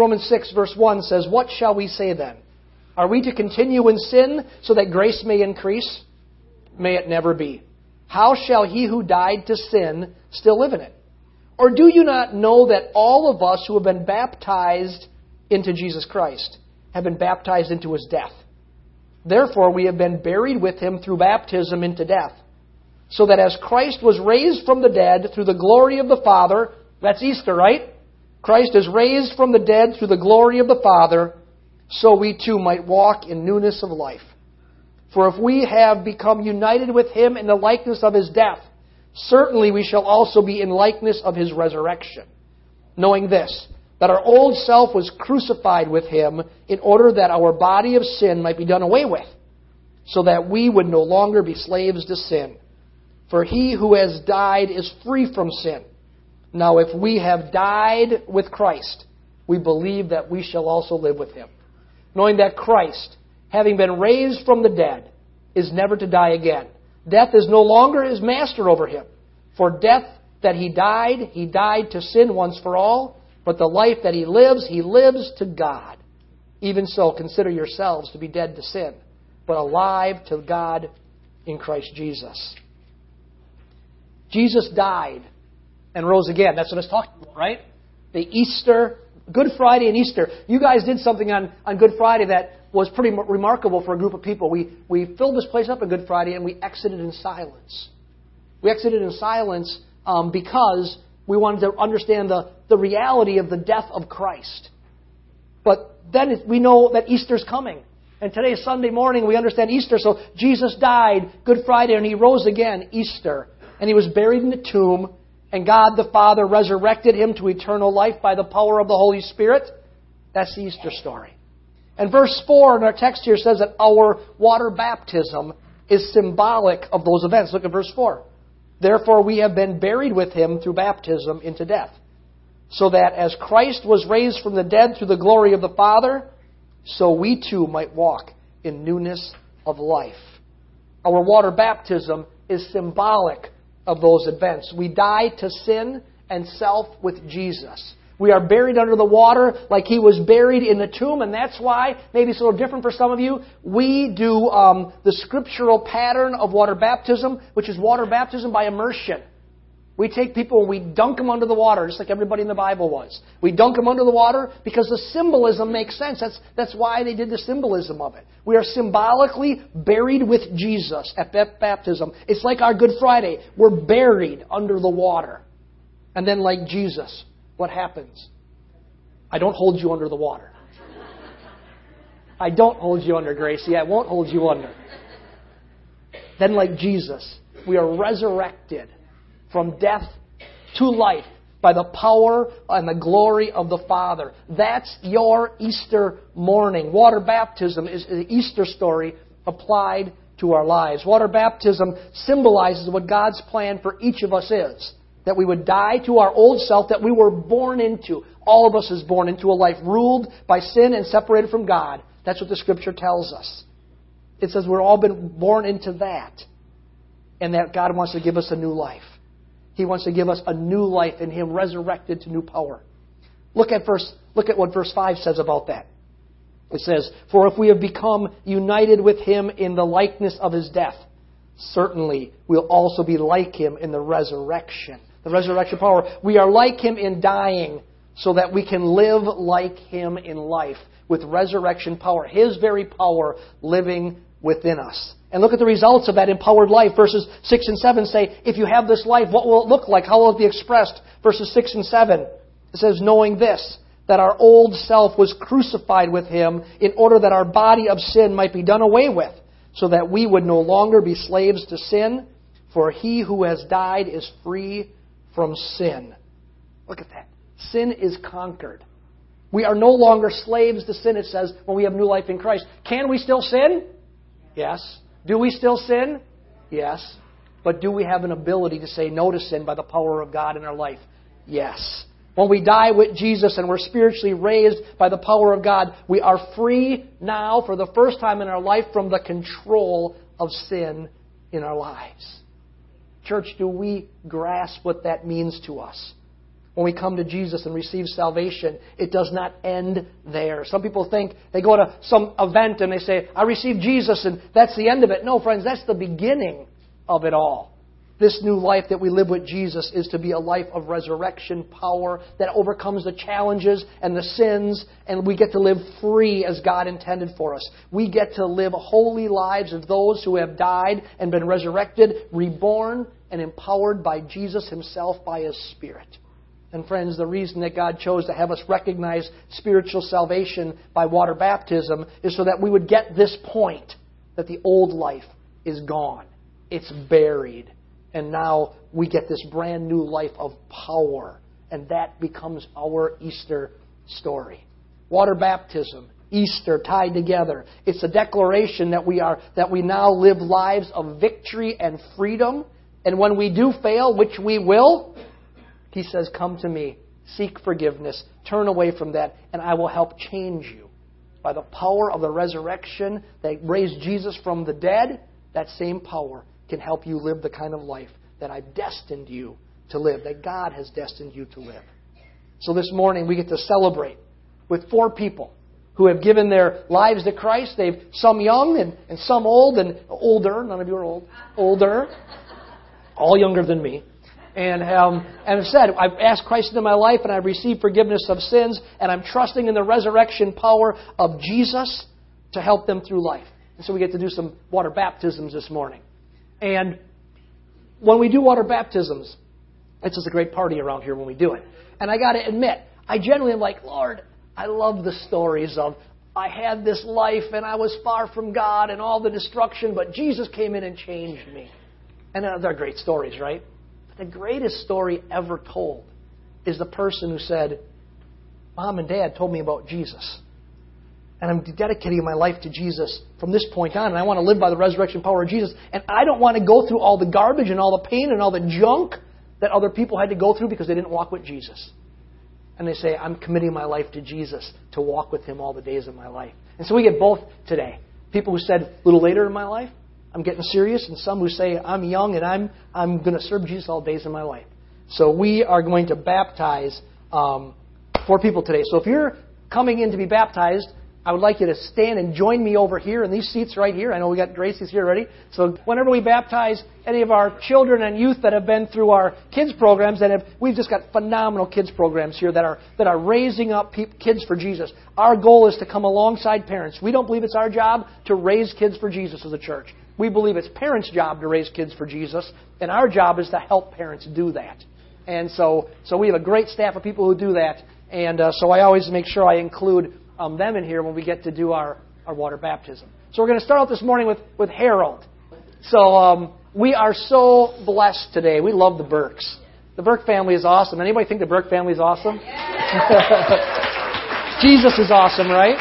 Romans 6, verse 1 says, What shall we say then? Are we to continue in sin so that grace may increase? May it never be. How shall he who died to sin still live in it? Or do you not know that all of us who have been baptized into Jesus Christ have been baptized into his death? Therefore, we have been buried with him through baptism into death, so that as Christ was raised from the dead through the glory of the Father, that's Easter, right? Christ is raised from the dead through the glory of the Father, so we too might walk in newness of life. For if we have become united with him in the likeness of his death, certainly we shall also be in likeness of his resurrection. Knowing this, that our old self was crucified with him in order that our body of sin might be done away with, so that we would no longer be slaves to sin. For he who has died is free from sin. Now, if we have died with Christ, we believe that we shall also live with him. Knowing that Christ, having been raised from the dead, is never to die again. Death is no longer his master over him. For death that he died, he died to sin once for all, but the life that he lives, he lives to God. Even so, consider yourselves to be dead to sin, but alive to God in Christ Jesus. Jesus died and rose again. That's what it's talking about, right? The Easter, Good Friday and Easter. You guys did something on, on Good Friday that was pretty remarkable for a group of people. We, we filled this place up on Good Friday and we exited in silence. We exited in silence um, because we wanted to understand the, the reality of the death of Christ. But then we know that Easter's coming. And today is Sunday morning. We understand Easter. So Jesus died Good Friday and he rose again Easter. And he was buried in the tomb and God the Father resurrected him to eternal life by the power of the Holy Spirit. That's the Easter story. And verse 4 in our text here says that our water baptism is symbolic of those events. Look at verse 4. Therefore, we have been buried with him through baptism into death, so that as Christ was raised from the dead through the glory of the Father, so we too might walk in newness of life. Our water baptism is symbolic of those events. We die to sin and self with Jesus. We are buried under the water like he was buried in the tomb, and that's why, maybe it's a little different for some of you, we do um, the scriptural pattern of water baptism, which is water baptism by immersion. We take people and we dunk them under the water, just like everybody in the Bible was. We dunk them under the water because the symbolism makes sense. That's, that's why they did the symbolism of it. We are symbolically buried with Jesus at baptism. It's like our Good Friday. We're buried under the water. And then, like Jesus, what happens? I don't hold you under the water. I don't hold you under, Gracie. I won't hold you under. Then, like Jesus, we are resurrected from death to life by the power and the glory of the Father. That's your Easter morning. Water baptism is the Easter story applied to our lives. Water baptism symbolizes what God's plan for each of us is. That we would die to our old self that we were born into. All of us is born into a life ruled by sin and separated from God. That's what the Scripture tells us. It says we've all been born into that. And that God wants to give us a new life. He wants to give us a new life in Him, resurrected to new power. Look at verse, look at what verse 5 says about that. It says, For if we have become united with Him in the likeness of His death, certainly we'll also be like Him in the resurrection. The resurrection power. We are like Him in dying so that we can live like Him in life with resurrection power. His very power living within us. And look at the results of that empowered life. Verses 6 and 7 say, if you have this life, what will it look like? How will it be expressed? Verses 6 and 7. It says, knowing this, that our old self was crucified with him in order that our body of sin might be done away with, so that we would no longer be slaves to sin, for he who has died is free from sin. Look at that. Sin is conquered. We are no longer slaves to sin, it says, when we have new life in Christ. Can we still sin? Yes. Do we still sin? Yes. But do we have an ability to say no to sin by the power of God in our life? Yes. When we die with Jesus and we're spiritually raised by the power of God, we are free now for the first time in our life from the control of sin in our lives. Church, do we grasp what that means to us? When we come to Jesus and receive salvation, it does not end there. Some people think they go to some event and they say, I received Jesus and that's the end of it. No, friends, that's the beginning of it all. This new life that we live with Jesus is to be a life of resurrection power that overcomes the challenges and the sins, and we get to live free as God intended for us. We get to live holy lives of those who have died and been resurrected, reborn, and empowered by Jesus Himself by His Spirit. And friends, the reason that God chose to have us recognize spiritual salvation by water baptism is so that we would get this point that the old life is gone. It's buried. And now we get this brand new life of power. And that becomes our Easter story. Water baptism, Easter tied together. It's a declaration that we are that we now live lives of victory and freedom. And when we do fail, which we will, he says, Come to me, seek forgiveness, turn away from that, and I will help change you. By the power of the resurrection that raised Jesus from the dead, that same power can help you live the kind of life that I've destined you to live, that God has destined you to live. So this morning we get to celebrate with four people who have given their lives to Christ. They've some young and, and some old and older. None of you are old. Older. All younger than me and um, and have said, I've asked Christ into my life and I've received forgiveness of sins, and I'm trusting in the resurrection power of Jesus to help them through life. And so we get to do some water baptisms this morning. And when we do water baptisms, it's just a great party around here when we do it. And I got to admit, I generally am like, Lord, I love the stories of I had this life and I was far from God and all the destruction, but Jesus came in and changed me. And they're great stories, right? The greatest story ever told is the person who said, Mom and Dad told me about Jesus. And I'm dedicating my life to Jesus from this point on, and I want to live by the resurrection power of Jesus. And I don't want to go through all the garbage and all the pain and all the junk that other people had to go through because they didn't walk with Jesus. And they say, I'm committing my life to Jesus to walk with Him all the days of my life. And so we get both today. People who said, a little later in my life, I'm getting serious, and some who say I'm young and I'm I'm going to serve Jesus all days of my life. So we are going to baptize um, four people today. So if you're coming in to be baptized, I would like you to stand and join me over here in these seats right here. I know we got Gracie's here already. So whenever we baptize any of our children and youth that have been through our kids programs, and have, we've just got phenomenal kids programs here that are that are raising up pe- kids for Jesus. Our goal is to come alongside parents. We don't believe it's our job to raise kids for Jesus as a church. We believe it's parents' job to raise kids for Jesus, and our job is to help parents do that. And so, so we have a great staff of people who do that. And uh, so I always make sure I include um, them in here when we get to do our, our water baptism. So we're going to start out this morning with, with Harold. So um, we are so blessed today. We love the Burks. The Burke family is awesome. Anybody think the Burke family is awesome? Jesus is awesome, right?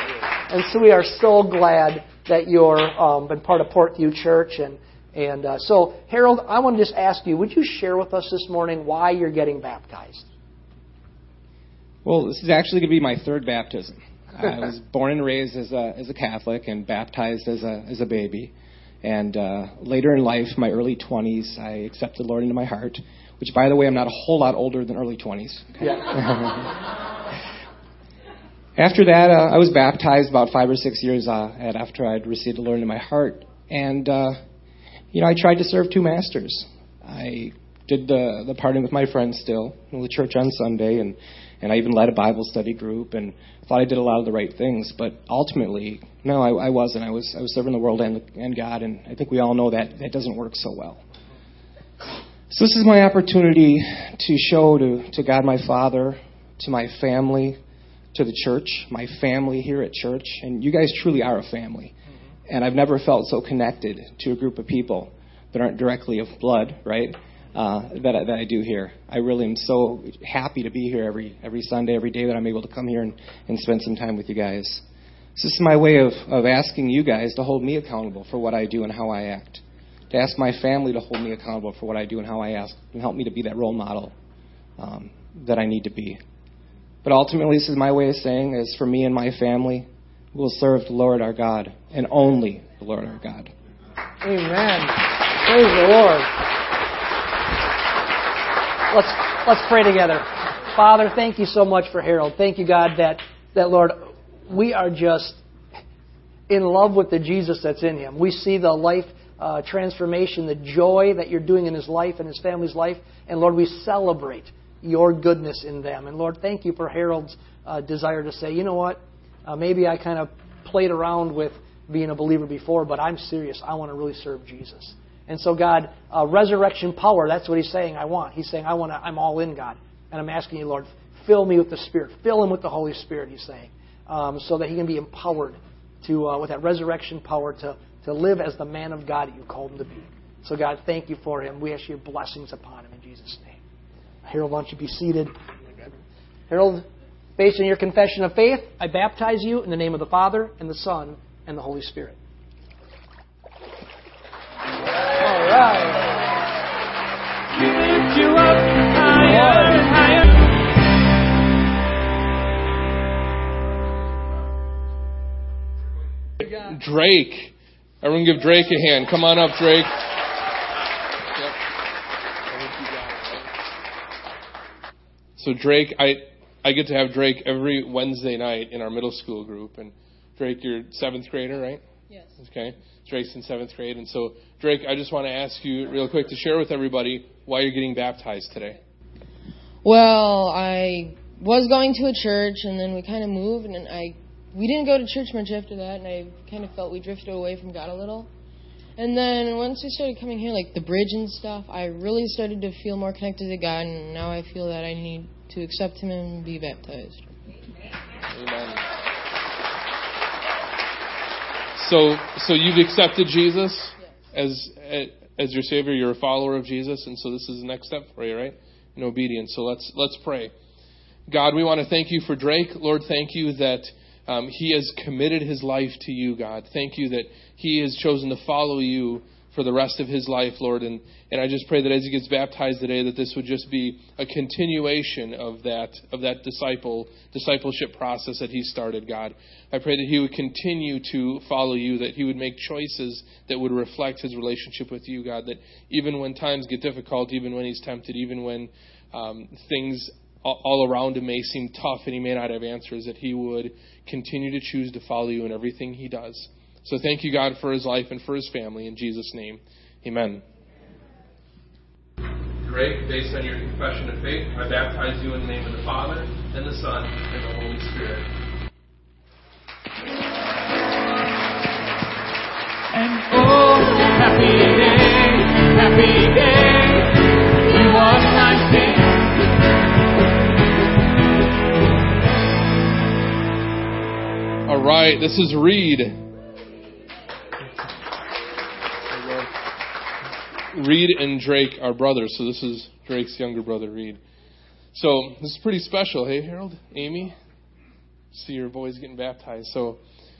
And so we are so glad that you're um, been part of Portview Church. And, and uh, so, Harold, I want to just ask you, would you share with us this morning why you're getting baptized? Well, this is actually going to be my third baptism. I was born and raised as a, as a Catholic and baptized as a, as a baby. And uh, later in life, my early 20s, I accepted the Lord into my heart, which, by the way, I'm not a whole lot older than early 20s. Yeah. After that, uh, I was baptized about five or six years uh, after I'd received the Lord in my heart, and uh, you know I tried to serve two masters. I did the the parting with my friends still, the church on Sunday, and and I even led a Bible study group, and thought I did a lot of the right things. But ultimately, no, I, I wasn't. I was I was serving the world and and God, and I think we all know that that doesn't work so well. So this is my opportunity to show to to God my Father, to my family to the church, my family here at church, and you guys truly are a family. Mm-hmm. And I've never felt so connected to a group of people that aren't directly of blood, right? Uh, that, I, that I do here. I really am so happy to be here every every Sunday, every day that I'm able to come here and, and spend some time with you guys. So this is my way of, of asking you guys to hold me accountable for what I do and how I act. To ask my family to hold me accountable for what I do and how I ask, and help me to be that role model um, that I need to be. But ultimately, this is my way of saying, is for me and my family, we'll serve the Lord our God and only the Lord our God. Amen. Praise the Lord. Let's let's pray together. Father, thank you so much for Harold. Thank you, God, that, that Lord, we are just in love with the Jesus that's in him. We see the life uh, transformation, the joy that you're doing in his life and his family's life. And Lord, we celebrate your goodness in them. And Lord, thank you for Harold's uh, desire to say, you know what? Uh, maybe I kind of played around with being a believer before, but I'm serious. I want to really serve Jesus. And so, God, uh, resurrection power, that's what he's saying I want. He's saying, I want to, I'm all in, God. And I'm asking you, Lord, fill me with the Spirit. Fill him with the Holy Spirit, he's saying, um, so that he can be empowered to, uh, with that resurrection power to, to live as the man of God that you called him to be. So, God, thank you for him. We ask your blessings upon him in Jesus' name. Harold, why don't you be seated? Harold, based on your confession of faith, I baptize you in the name of the Father, and the Son, and the Holy Spirit. All right. Lift you up higher, higher. Drake. Everyone give Drake a hand. Come on up, Drake. So Drake, I I get to have Drake every Wednesday night in our middle school group, and Drake, you're seventh grader, right? Yes. Okay. Drake's in seventh grade, and so Drake, I just want to ask you real quick to share with everybody why you're getting baptized today. Well, I was going to a church, and then we kind of moved, and I we didn't go to church much after that, and I kind of felt we drifted away from God a little. And then once we started coming here, like the bridge and stuff, I really started to feel more connected to God, and now I feel that I need to accept Him and be baptized. Amen. So, so you've accepted Jesus as as your Savior. You're a follower of Jesus, and so this is the next step for you, right? In obedience. So let's let's pray. God, we want to thank you for Drake. Lord, thank you that um, he has committed his life to you, God. Thank you that he has chosen to follow you for the rest of his life, Lord. And, and I just pray that as he gets baptized today, that this would just be a continuation of that of that disciple discipleship process that he started, God. I pray that he would continue to follow you, that he would make choices that would reflect his relationship with you, God. That even when times get difficult, even when he's tempted, even when um, things all around him may seem tough and he may not have answers, that he would continue to choose to follow you in everything he does. So thank you, God, for his life and for his family. In Jesus' name, amen. Great. Based on your confession of faith, I baptize you in the name of the Father, and the Son, and the Holy Spirit. And oh, happy day, happy All right, this is Reed. Reed and Drake are brothers, so this is Drake's younger brother, Reed. So this is pretty special. Hey, Harold, Amy, see your boys getting baptized. So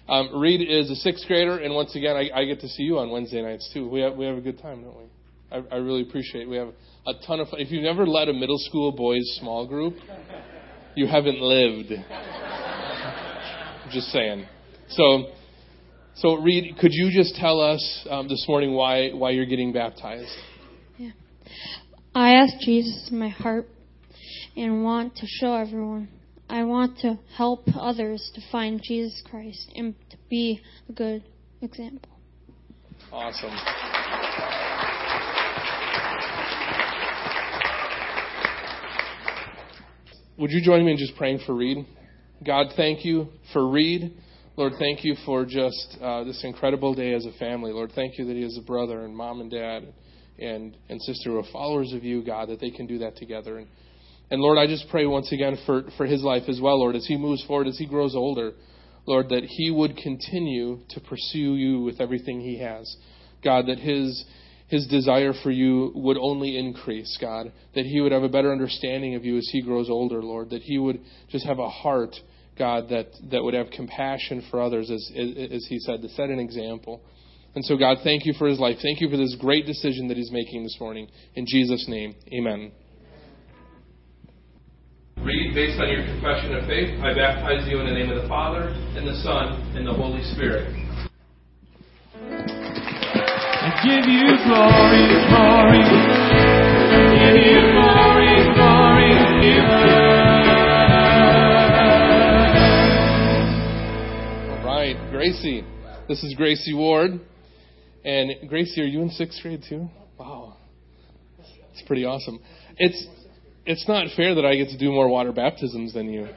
um, Reed is a sixth grader, and once again, I, I, get to see you on Wednesday nights too. We have we have a good time, don't we? I, I really appreciate. it. We have a ton of fun. If you've never led a middle school boys small group, you haven't lived. Just saying. So, so Reed, could you just tell us um, this morning why why you're getting baptized? Yeah. I asked Jesus in my heart and want to show everyone. I want to help others to find Jesus Christ and to be a good example. Awesome. Would you join me in just praying for Reed? God, thank you for Reed. Lord, thank you for just uh, this incredible day as a family. Lord, thank you that he has a brother and mom and dad and, and sister who are followers of you, God, that they can do that together. And, and Lord, I just pray once again for, for his life as well, Lord, as he moves forward, as he grows older, Lord, that he would continue to pursue you with everything he has. God, that his his desire for you would only increase, God. That he would have a better understanding of you as he grows older, Lord. That he would just have a heart, God, that, that would have compassion for others, as, as he said, to set an example. And so, God, thank you for his life. Thank you for this great decision that he's making this morning. In Jesus' name, amen. Reed based on your confession of faith, I baptize you in the name of the Father, and the Son, and the Holy Spirit give you glory, glory. Give you glory, glory, give All right, Gracie. This is Gracie Ward. And Gracie, are you in sixth grade too? Wow. It's pretty awesome. It's it's not fair that I get to do more water baptisms than you.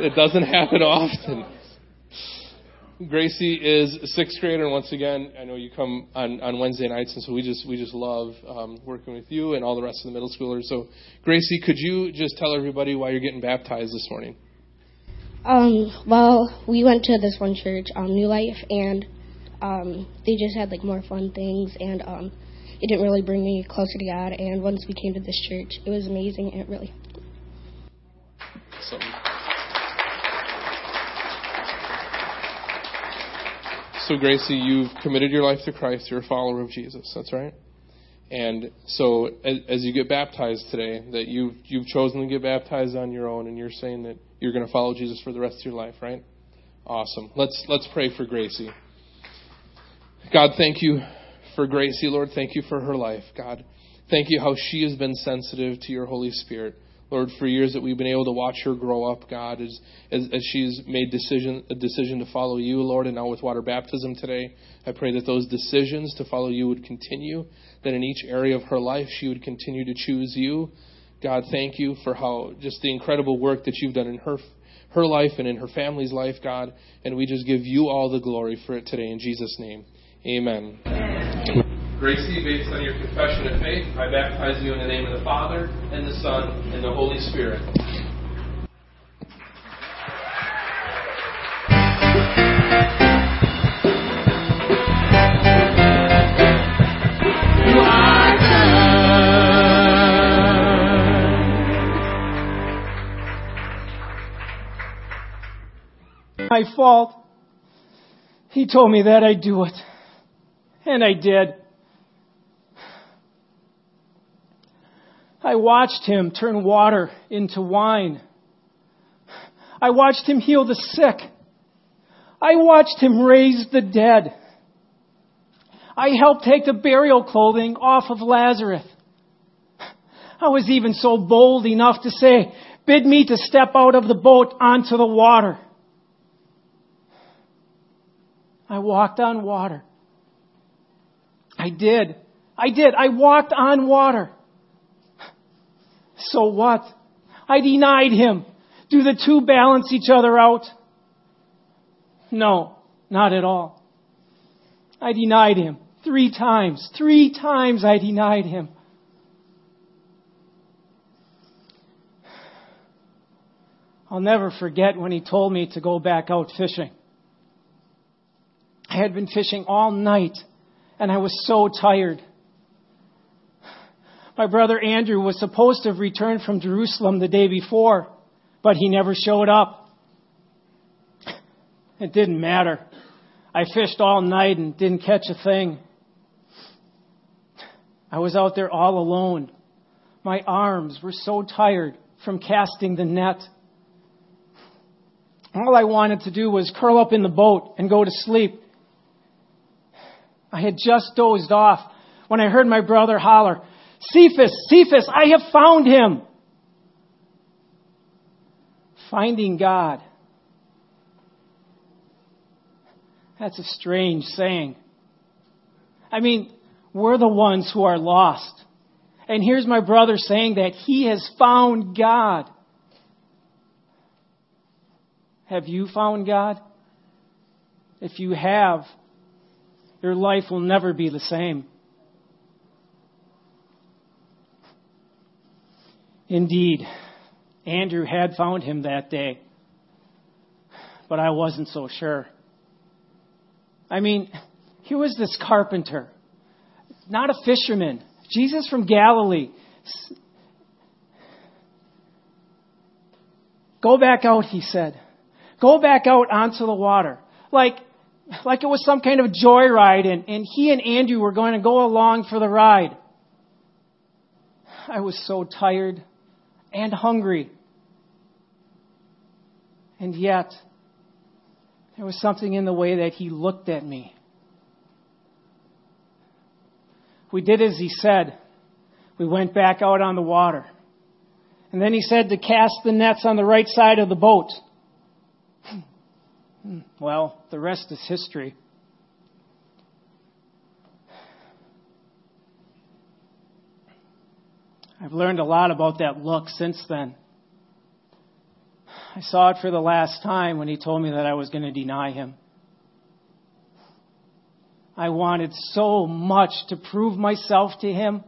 It doesn't happen often. Gracie is a sixth grader, and once again, I know you come on, on Wednesday nights, and so we just we just love um, working with you and all the rest of the middle schoolers. So, Gracie, could you just tell everybody why you're getting baptized this morning? Um, well, we went to this one church, um, New Life, and um, they just had like more fun things, and um, it didn't really bring me closer to God. And once we came to this church, it was amazing, and it really. So, so Gracie, you've committed your life to Christ. You're a follower of Jesus. That's right. And so, as, as you get baptized today, that you've you've chosen to get baptized on your own, and you're saying that you're going to follow Jesus for the rest of your life, right? Awesome. Let's let's pray for Gracie. God, thank you for Gracie, Lord. Thank you for her life, God. Thank you how she has been sensitive to your Holy Spirit. Lord, for years that we've been able to watch her grow up, God, as, as, as she's made decision, a decision to follow you, Lord, and now with water baptism today, I pray that those decisions to follow you would continue, that in each area of her life she would continue to choose you. God, thank you for how just the incredible work that you've done in her her life and in her family's life, God, and we just give you all the glory for it today in Jesus' name. Amen. Gracie, based on your confession of faith, I baptize you in the name of the Father, and the Son, and the Holy Spirit. You are good. my fault. He told me that I'd do it. And I did. I watched him turn water into wine. I watched him heal the sick. I watched him raise the dead. I helped take the burial clothing off of Lazarus. I was even so bold enough to say, bid me to step out of the boat onto the water. I walked on water. I did. I did. I walked on water. So what? I denied him. Do the two balance each other out? No, not at all. I denied him three times. Three times I denied him. I'll never forget when he told me to go back out fishing. I had been fishing all night and I was so tired. My brother Andrew was supposed to have returned from Jerusalem the day before, but he never showed up. It didn't matter. I fished all night and didn't catch a thing. I was out there all alone. My arms were so tired from casting the net. All I wanted to do was curl up in the boat and go to sleep. I had just dozed off when I heard my brother holler, Cephas, Cephas, I have found him. Finding God. That's a strange saying. I mean, we're the ones who are lost. And here's my brother saying that he has found God. Have you found God? If you have, your life will never be the same. Indeed, Andrew had found him that day, but I wasn't so sure. I mean, here was this carpenter, not a fisherman, Jesus from Galilee. Go back out, he said. Go back out onto the water. Like, like it was some kind of joyride, and, and he and Andrew were going to go along for the ride. I was so tired and hungry. And yet, there was something in the way that he looked at me. We did as he said. We went back out on the water. And then he said to cast the nets on the right side of the boat. Well, the rest is history. I've learned a lot about that look since then. I saw it for the last time when he told me that I was going to deny him. I wanted so much to prove myself to him.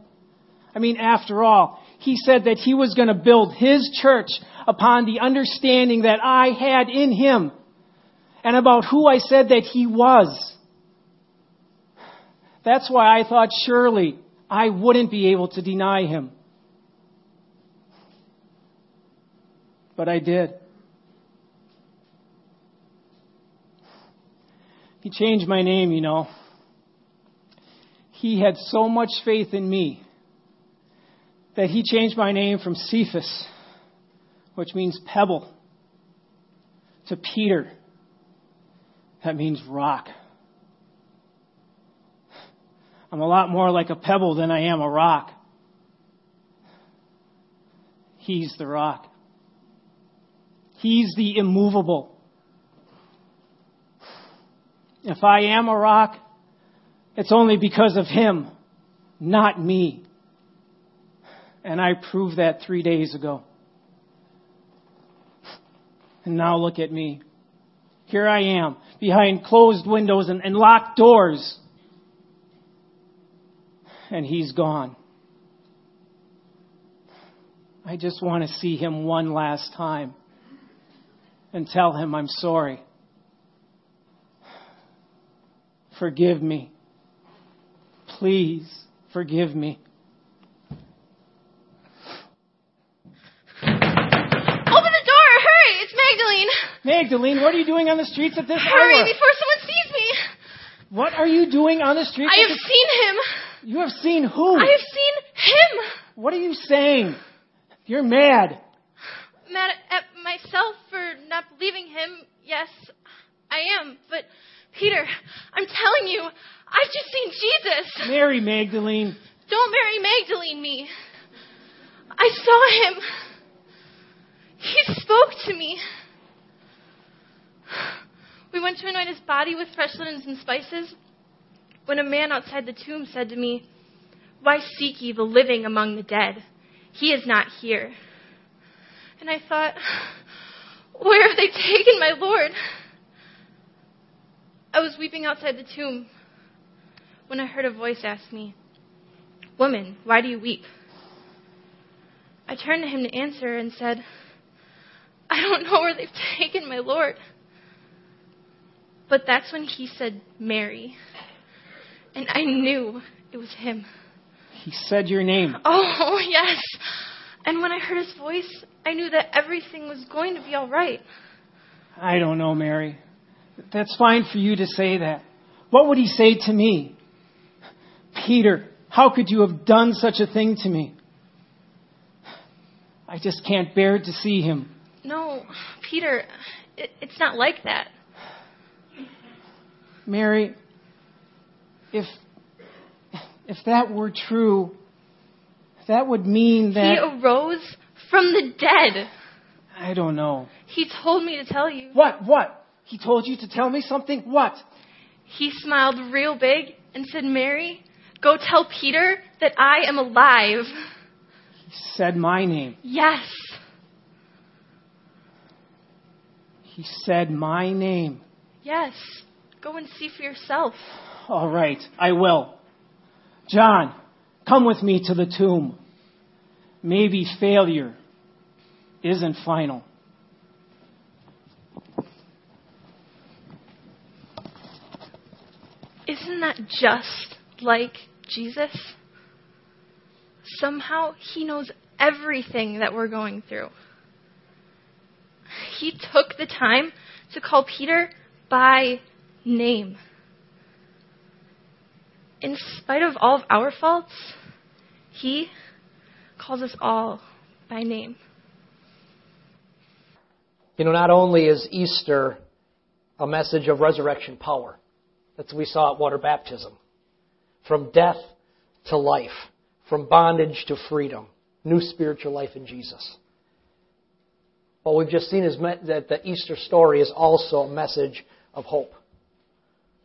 I mean, after all, he said that he was going to build his church upon the understanding that I had in him and about who I said that he was. That's why I thought surely I wouldn't be able to deny him. But I did. He changed my name, you know. He had so much faith in me that he changed my name from Cephas, which means pebble, to Peter. That means rock. I'm a lot more like a pebble than I am a rock. He's the rock. He's the immovable. If I am a rock, it's only because of Him, not me. And I proved that three days ago. And now look at me. Here I am, behind closed windows and, and locked doors. And He's gone. I just want to see Him one last time and tell Him I'm sorry. Forgive me. Please forgive me. Open the door! Hurry! It's Magdalene! Magdalene, what are you doing on the streets at this hour? Hurry hour? before someone sees me! What are you doing on the streets? I have this- seen him! You have seen who? I have seen him! What are you saying? You're mad. Mad at myself for not believing him. Yes, I am. But, Peter, I'm telling you, I've just seen Jesus! Mary Magdalene. Don't Mary Magdalene me! I saw him! He spoke to me! We went to anoint his body with fresh linens and spices when a man outside the tomb said to me, Why seek ye the living among the dead? He is not here. And I thought, Where have they taken my Lord? I was weeping outside the tomb when I heard a voice ask me, Woman, why do you weep? I turned to him to answer and said, I don't know where they've taken my Lord. But that's when he said, Mary. And I knew it was him. He said your name. Oh, yes. And when I heard his voice, I knew that everything was going to be all right. I don't know, Mary. That's fine for you to say that. What would he say to me? Peter, how could you have done such a thing to me? I just can't bear to see him. No, Peter, it, it's not like that. Mary, if if that were true, that would mean that He arose from the dead. I don't know. He told me to tell you. What? What? He told you to tell me something? What? He smiled real big and said, Mary, go tell Peter that I am alive. He said my name. Yes. He said my name. Yes. Go and see for yourself. All right, I will. John, come with me to the tomb. Maybe failure isn't final. Isn't that just like Jesus? Somehow he knows everything that we're going through. He took the time to call Peter by name. In spite of all of our faults, he calls us all by name. You know, not only is Easter a message of resurrection power, that's what we saw at water baptism. From death to life, from bondage to freedom, new spiritual life in Jesus. What we've just seen is that the Easter story is also a message of hope.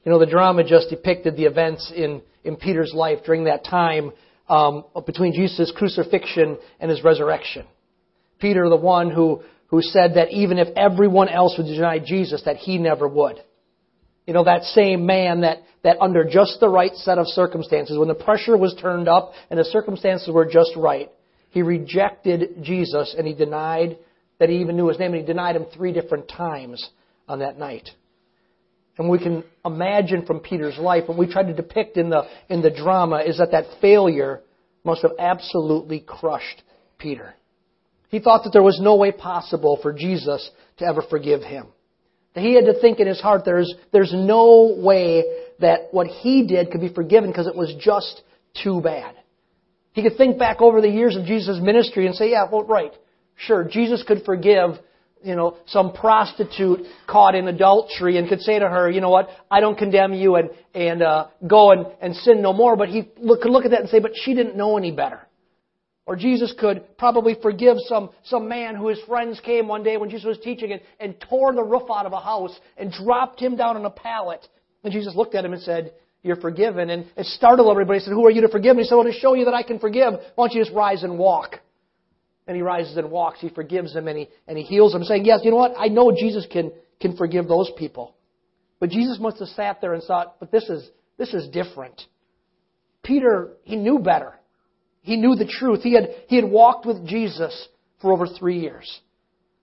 You know, the drama just depicted the events in, in Peter's life during that time um, between Jesus' crucifixion and his resurrection. Peter, the one who, who said that even if everyone else would deny Jesus, that he never would. You know, that same man that, that under just the right set of circumstances, when the pressure was turned up and the circumstances were just right, he rejected Jesus and he denied that he even knew his name, and he denied him three different times on that night. And we can imagine from Peter's life, what we tried to depict in the, in the drama, is that that failure must have absolutely crushed Peter. He thought that there was no way possible for Jesus to ever forgive him. That he had to think in his heart there's, there's no way that what he did could be forgiven because it was just too bad. He could think back over the years of Jesus' ministry and say, yeah, well, right. Sure, Jesus could forgive, you know, some prostitute caught in adultery and could say to her, you know what, I don't condemn you and, and uh, go and, and sin no more. But he look, could look at that and say, but she didn't know any better. Or Jesus could probably forgive some, some man who his friends came one day when Jesus was teaching and, and tore the roof out of a house and dropped him down on a pallet. And Jesus looked at him and said, You're forgiven. And it startled everybody. He said, Who are you to forgive? And he said, Well, to show you that I can forgive, why don't you just rise and walk? And he rises and walks. He forgives them and he, and he heals them, saying, Yes, you know what? I know Jesus can, can forgive those people. But Jesus must have sat there and thought, But this is, this is different. Peter, he knew better. He knew the truth. He had, he had walked with Jesus for over three years.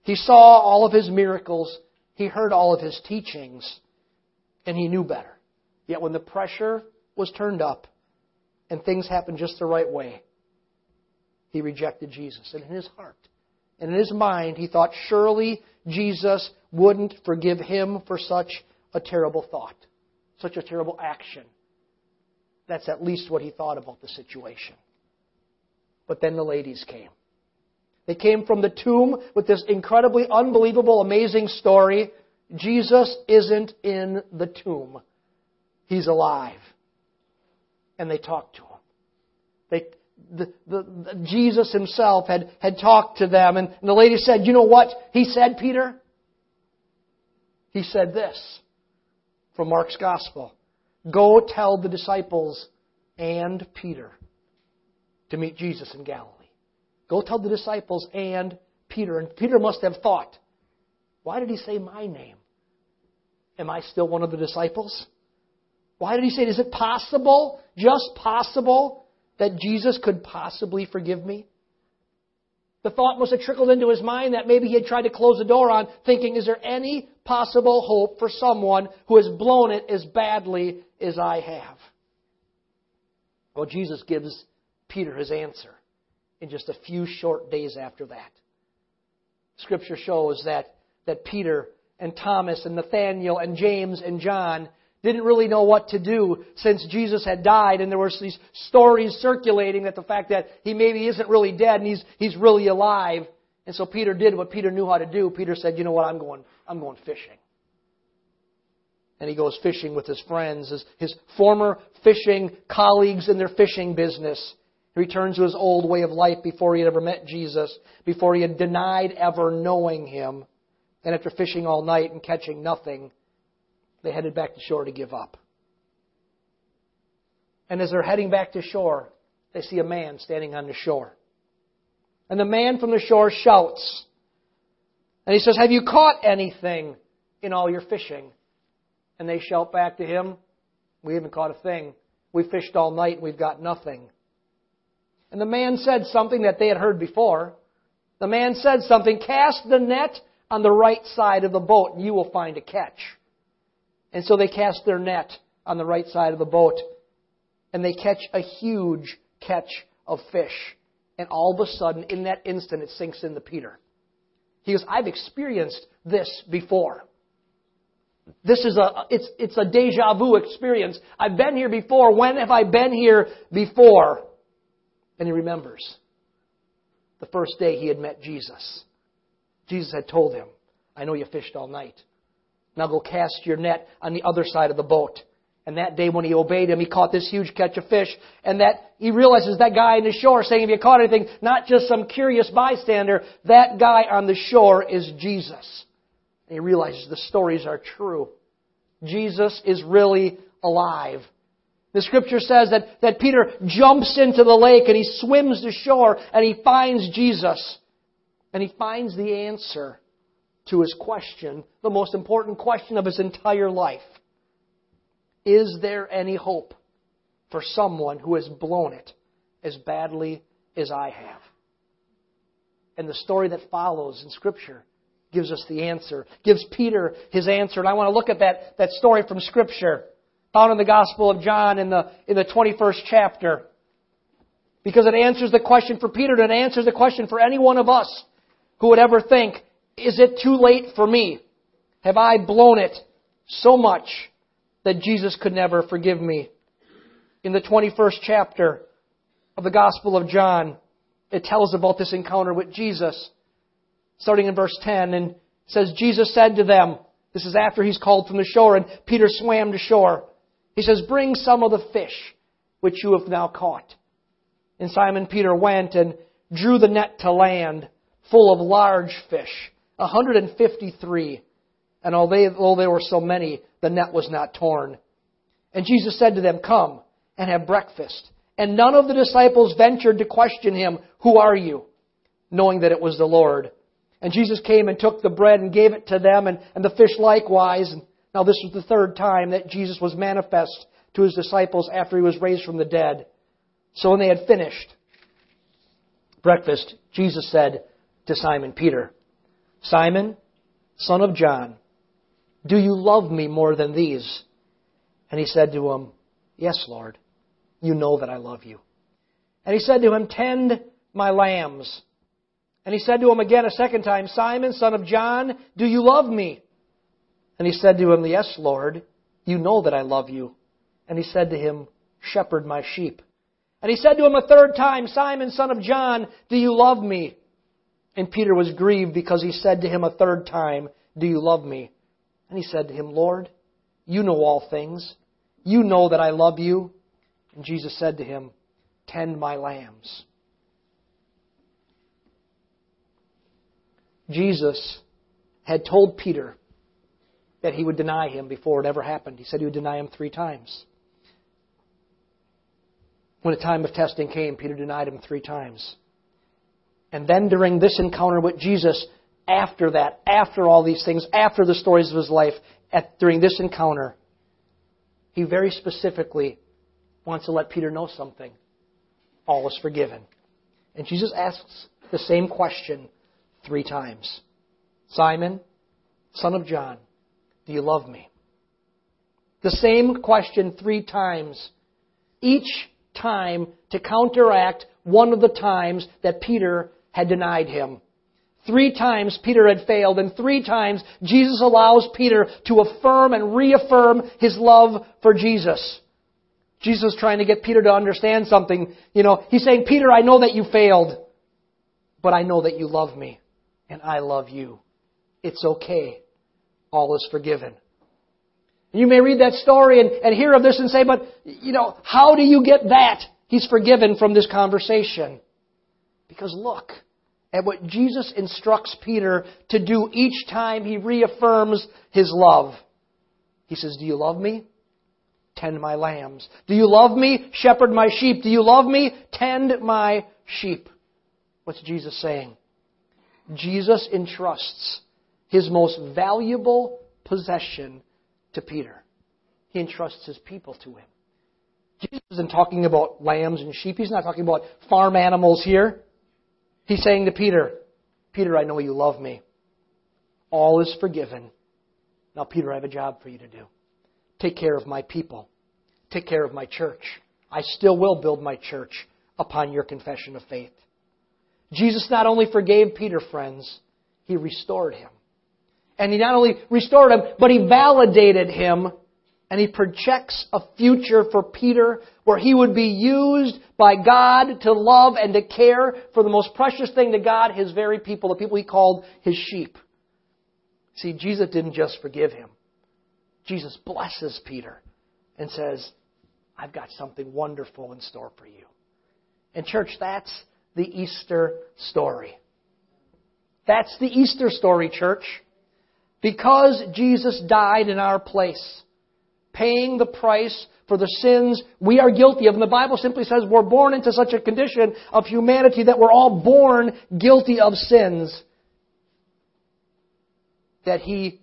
He saw all of his miracles. He heard all of his teachings. And he knew better. Yet when the pressure was turned up and things happened just the right way, he rejected Jesus. And in his heart and in his mind, he thought surely Jesus wouldn't forgive him for such a terrible thought, such a terrible action. That's at least what he thought about the situation. But then the ladies came. They came from the tomb with this incredibly unbelievable, amazing story. Jesus isn't in the tomb. He's alive. And they talked to him. They, the, the, the, Jesus himself had, had talked to them, and, and the lady said, You know what he said, Peter? He said this from Mark's Gospel Go tell the disciples and Peter to meet Jesus in Galilee. Go tell the disciples and Peter. And Peter must have thought, why did he say my name? Am I still one of the disciples? Why did he say? Is it possible, just possible, that Jesus could possibly forgive me? The thought must have trickled into his mind that maybe he had tried to close the door on, thinking, is there any possible hope for someone who has blown it as badly as I have? Well, Jesus gives Peter his answer in just a few short days after that. Scripture shows that, that Peter and Thomas and Nathaniel and James and John didn't really know what to do since Jesus had died, and there were these stories circulating that the fact that he maybe isn't really dead and he's, he's really alive. And so Peter did what Peter knew how to do. Peter said, You know what, I'm going, I'm going fishing. And he goes fishing with his friends, his, his former fishing colleagues in their fishing business. He returns to his old way of life before he had ever met Jesus, before he had denied ever knowing him. And after fishing all night and catching nothing, they headed back to shore to give up. And as they're heading back to shore, they see a man standing on the shore. And the man from the shore shouts. And he says, Have you caught anything in all your fishing? And they shout back to him, We haven't caught a thing. We fished all night and we've got nothing. And the man said something that they had heard before. The man said something, cast the net on the right side of the boat and you will find a catch. And so they cast their net on the right side of the boat and they catch a huge catch of fish. And all of a sudden, in that instant, it sinks into Peter. He goes, I've experienced this before. This is a, it's, it's a deja vu experience. I've been here before. When have I been here before? And he remembers the first day he had met Jesus. Jesus had told him, I know you fished all night. Now go cast your net on the other side of the boat. And that day when he obeyed him, he caught this huge catch of fish. And that he realizes that guy on the shore saying, if you caught anything, not just some curious bystander, that guy on the shore is Jesus. And he realizes the stories are true. Jesus is really alive. The scripture says that, that Peter jumps into the lake and he swims to shore and he finds Jesus. And he finds the answer to his question, the most important question of his entire life. Is there any hope for someone who has blown it as badly as I have? And the story that follows in Scripture gives us the answer, gives Peter his answer. And I want to look at that, that story from Scripture, found in the Gospel of John in the, in the 21st chapter. Because it answers the question for Peter, and it answers the question for any one of us who would ever think, is it too late for me? Have I blown it so much that Jesus could never forgive me? In the 21st chapter of the Gospel of John, it tells about this encounter with Jesus. Starting in verse 10, and says, Jesus said to them, this is after he's called from the shore, and Peter swam to shore. He says, Bring some of the fish which you have now caught. And Simon Peter went and drew the net to land full of large fish, 153. And although there were so many, the net was not torn. And Jesus said to them, Come and have breakfast. And none of the disciples ventured to question him, Who are you? knowing that it was the Lord. And Jesus came and took the bread and gave it to them, and, and the fish likewise. And now, this was the third time that Jesus was manifest to his disciples after he was raised from the dead. So when they had finished breakfast, Jesus said to Simon Peter, Simon, son of John, do you love me more than these? And he said to him, Yes, Lord, you know that I love you. And he said to him, Tend my lambs. And he said to him again a second time, Simon, son of John, do you love me? And he said to him, Yes, Lord, you know that I love you. And he said to him, Shepherd my sheep. And he said to him a third time, Simon, son of John, do you love me? And Peter was grieved because he said to him a third time, Do you love me? And he said to him, Lord, you know all things. You know that I love you. And Jesus said to him, Tend my lambs. Jesus had told Peter that he would deny him before it ever happened. He said he would deny him three times. When a time of testing came, Peter denied him three times. And then during this encounter with Jesus, after that, after all these things, after the stories of his life, at, during this encounter, he very specifically wants to let Peter know something. All is forgiven. And Jesus asks the same question three times Simon, son of John, do you love me? The same question three times. Each time to counteract one of the times that Peter had denied him. Three times Peter had failed, and three times Jesus allows Peter to affirm and reaffirm his love for Jesus. Jesus is trying to get Peter to understand something. You know, he's saying, Peter, I know that you failed, but I know that you love me, and I love you. It's okay. All is forgiven. You may read that story and, and hear of this and say, but, you know, how do you get that? He's forgiven from this conversation. Because look at what Jesus instructs Peter to do each time he reaffirms his love. He says, Do you love me? Tend my lambs. Do you love me? Shepherd my sheep. Do you love me? Tend my sheep. What's Jesus saying? Jesus entrusts his most valuable possession to Peter. He entrusts his people to him. Jesus isn't talking about lambs and sheep. He's not talking about farm animals here. He's saying to Peter, Peter, I know you love me. All is forgiven. Now, Peter, I have a job for you to do. Take care of my people. Take care of my church. I still will build my church upon your confession of faith. Jesus not only forgave Peter, friends, he restored him. And he not only restored him, but he validated him and he projects a future for Peter where he would be used by God to love and to care for the most precious thing to God, his very people, the people he called his sheep. See, Jesus didn't just forgive him. Jesus blesses Peter and says, I've got something wonderful in store for you. And, church, that's the Easter story. That's the Easter story, church. Because Jesus died in our place, paying the price for the sins we are guilty of. And the Bible simply says we're born into such a condition of humanity that we're all born guilty of sins. That He,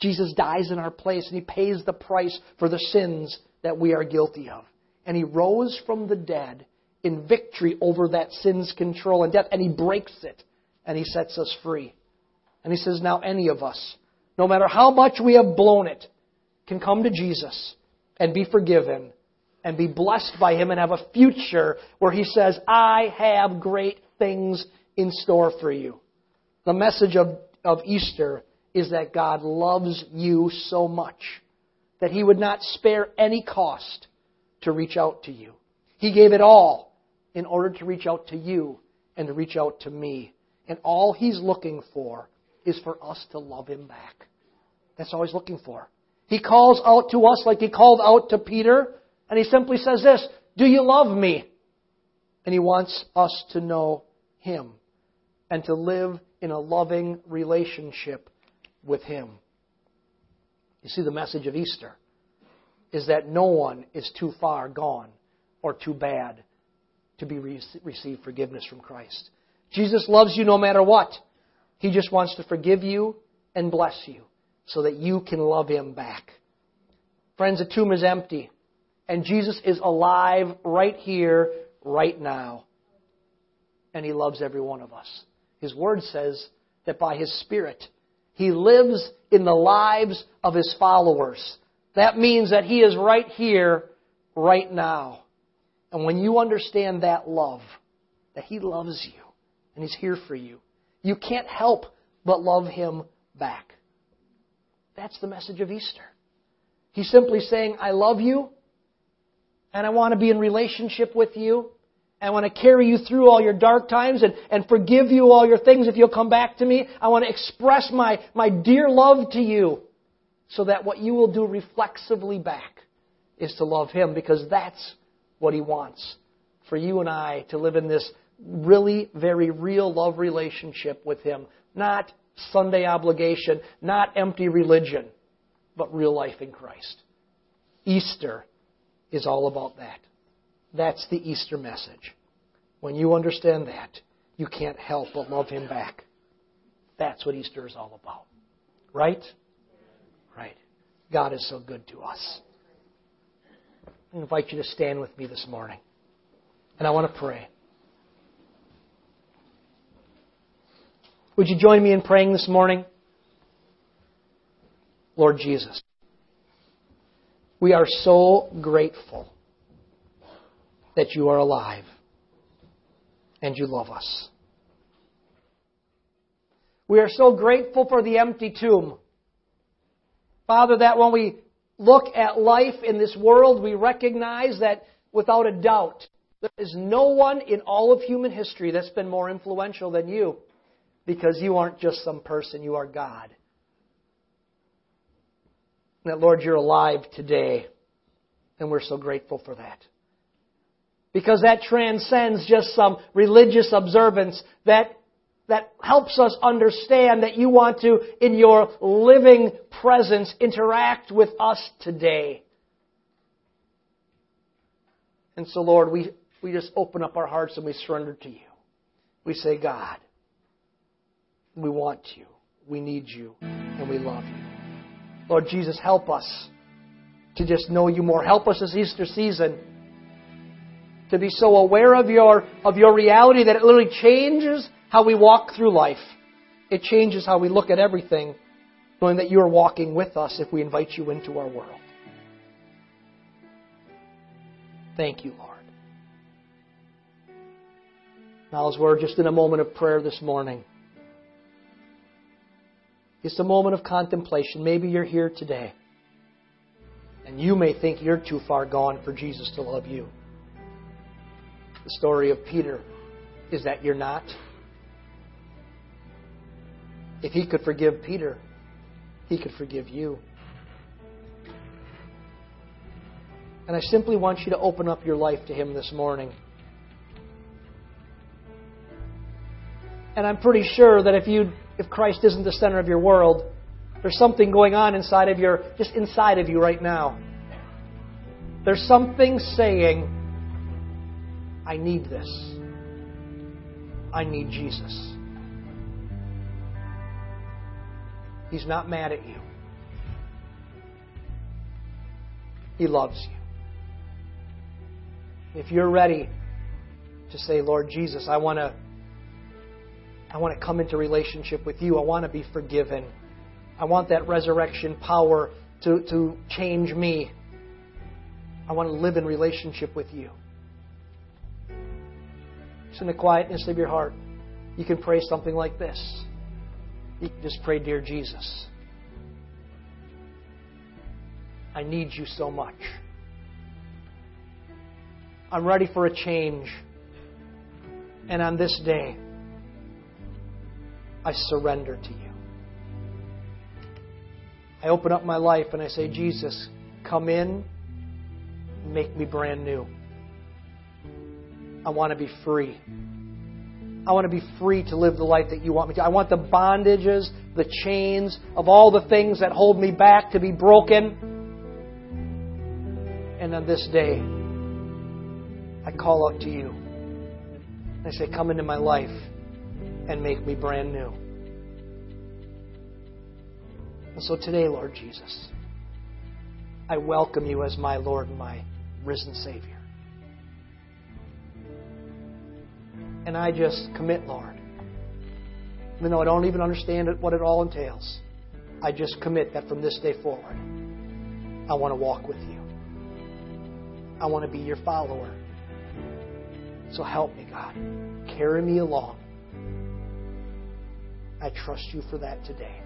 Jesus dies in our place and He pays the price for the sins that we are guilty of. And He rose from the dead in victory over that sin's control and death. And He breaks it and He sets us free. And He says, now any of us, no matter how much we have blown it, can come to Jesus and be forgiven and be blessed by Him and have a future where He says, I have great things in store for you. The message of, of Easter is that God loves you so much that He would not spare any cost to reach out to you. He gave it all in order to reach out to you and to reach out to me. And all He's looking for is for us to love Him back. That's all He's looking for. He calls out to us like he called out to Peter, and he simply says this Do you love me? And he wants us to know him and to live in a loving relationship with him. You see, the message of Easter is that no one is too far gone or too bad to be receive forgiveness from Christ. Jesus loves you no matter what. He just wants to forgive you and bless you so that you can love him back. Friends, the tomb is empty, and Jesus is alive right here, right now. And he loves every one of us. His word says that by his Spirit, he lives in the lives of his followers. That means that he is right here, right now. And when you understand that love, that he loves you and he's here for you, you can't help but love him back. That's the message of Easter. He's simply saying, I love you, and I want to be in relationship with you. I want to carry you through all your dark times and, and forgive you all your things if you'll come back to me. I want to express my, my dear love to you so that what you will do reflexively back is to love Him because that's what He wants for you and I to live in this really very real love relationship with Him. Not Sunday obligation, not empty religion, but real life in Christ. Easter is all about that. That's the Easter message. When you understand that, you can't help but love Him back. That's what Easter is all about. Right? Right. God is so good to us. I invite you to stand with me this morning. And I want to pray. Would you join me in praying this morning? Lord Jesus, we are so grateful that you are alive and you love us. We are so grateful for the empty tomb. Father, that when we look at life in this world, we recognize that without a doubt, there is no one in all of human history that's been more influential than you because you aren't just some person, you are God. And that, Lord, you're alive today, and we're so grateful for that. Because that transcends just some religious observance that that helps us understand that you want to, in your living presence, interact with us today. And so, Lord, we, we just open up our hearts and we surrender to you. We say, God, we want you. We need you. And we love you. Lord Jesus, help us to just know you more. Help us this Easter season to be so aware of your, of your reality that it literally changes how we walk through life. It changes how we look at everything, knowing that you are walking with us if we invite you into our world. Thank you, Lord. Now, as we're just in a moment of prayer this morning, it's a moment of contemplation. Maybe you're here today. And you may think you're too far gone for Jesus to love you. The story of Peter is that you're not. If he could forgive Peter, he could forgive you. And I simply want you to open up your life to Him this morning. And I'm pretty sure that if you if Christ isn't the center of your world, there's something going on inside of your just inside of you right now. There's something saying, I need this. I need Jesus. He's not mad at you. He loves you. If you're ready to say, Lord Jesus, I want to I want to come into relationship with you. I want to be forgiven. I want that resurrection power to, to change me. I want to live in relationship with you. Just in the quietness of your heart, you can pray something like this. You can just pray, Dear Jesus, I need you so much. I'm ready for a change. And on this day, I surrender to you. I open up my life and I say, Jesus, come in, make me brand new. I want to be free. I want to be free to live the life that you want me to. I want the bondages, the chains of all the things that hold me back to be broken. And on this day, I call out to you. I say, Come into my life and make me brand new. And so today, Lord Jesus, I welcome you as my Lord and my risen Savior. And I just commit, Lord. Even though I don't even understand what it all entails, I just commit that from this day forward, I want to walk with you. I want to be your follower. So help me, God. Carry me along. I trust you for that today.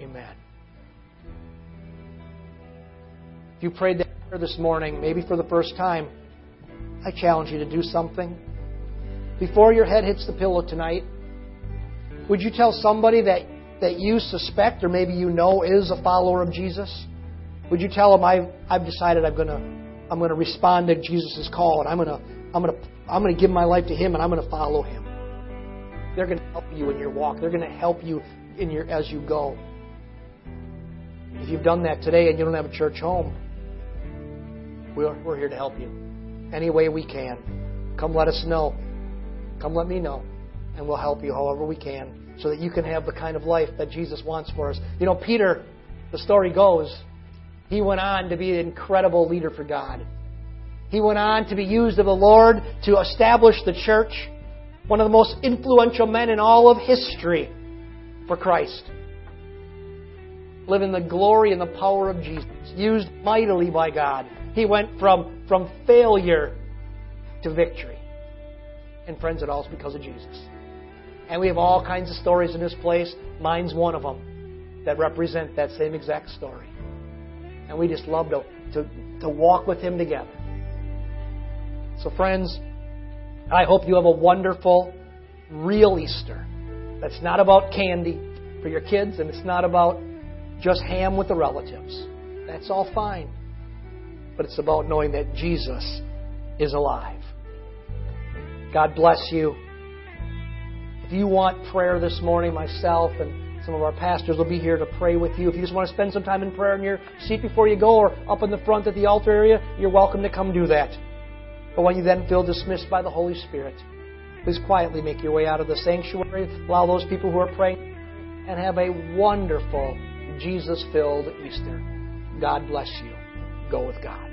Amen. If you prayed that prayer this morning, maybe for the first time, I challenge you to do something. Before your head hits the pillow tonight, would you tell somebody that, that you suspect or maybe you know is a follower of Jesus? Would you tell them I've, I've decided I'm gonna I'm gonna respond to Jesus' call and I'm gonna I'm gonna I'm gonna give my life to Him and I'm gonna follow Him. They're gonna help you in your walk. They're gonna help you in your as you go. If you've done that today and you don't have a church home, we're, we're here to help you any way we can. Come let us know. Come let me know. And we'll help you however we can so that you can have the kind of life that Jesus wants for us. You know, Peter, the story goes, he went on to be an incredible leader for God. He went on to be used of the Lord to establish the church, one of the most influential men in all of history for Christ. Live in the glory and the power of Jesus, used mightily by God. He went from, from failure to victory. And friends, it all is because of Jesus. And we have all kinds of stories in this place. Mine's one of them that represent that same exact story. And we just love to, to, to walk with Him together. So, friends, I hope you have a wonderful, real Easter. That's not about candy for your kids, and it's not about just ham with the relatives. That's all fine. But it's about knowing that Jesus is alive. God bless you. If you want prayer this morning, myself and some of our pastors will be here to pray with you. If you just want to spend some time in prayer in your seat before you go or up in the front at the altar area, you're welcome to come do that. But when you then feel dismissed by the Holy Spirit, please quietly make your way out of the sanctuary, allow those people who are praying, and have a wonderful, Jesus filled Easter. God bless you. Go with God.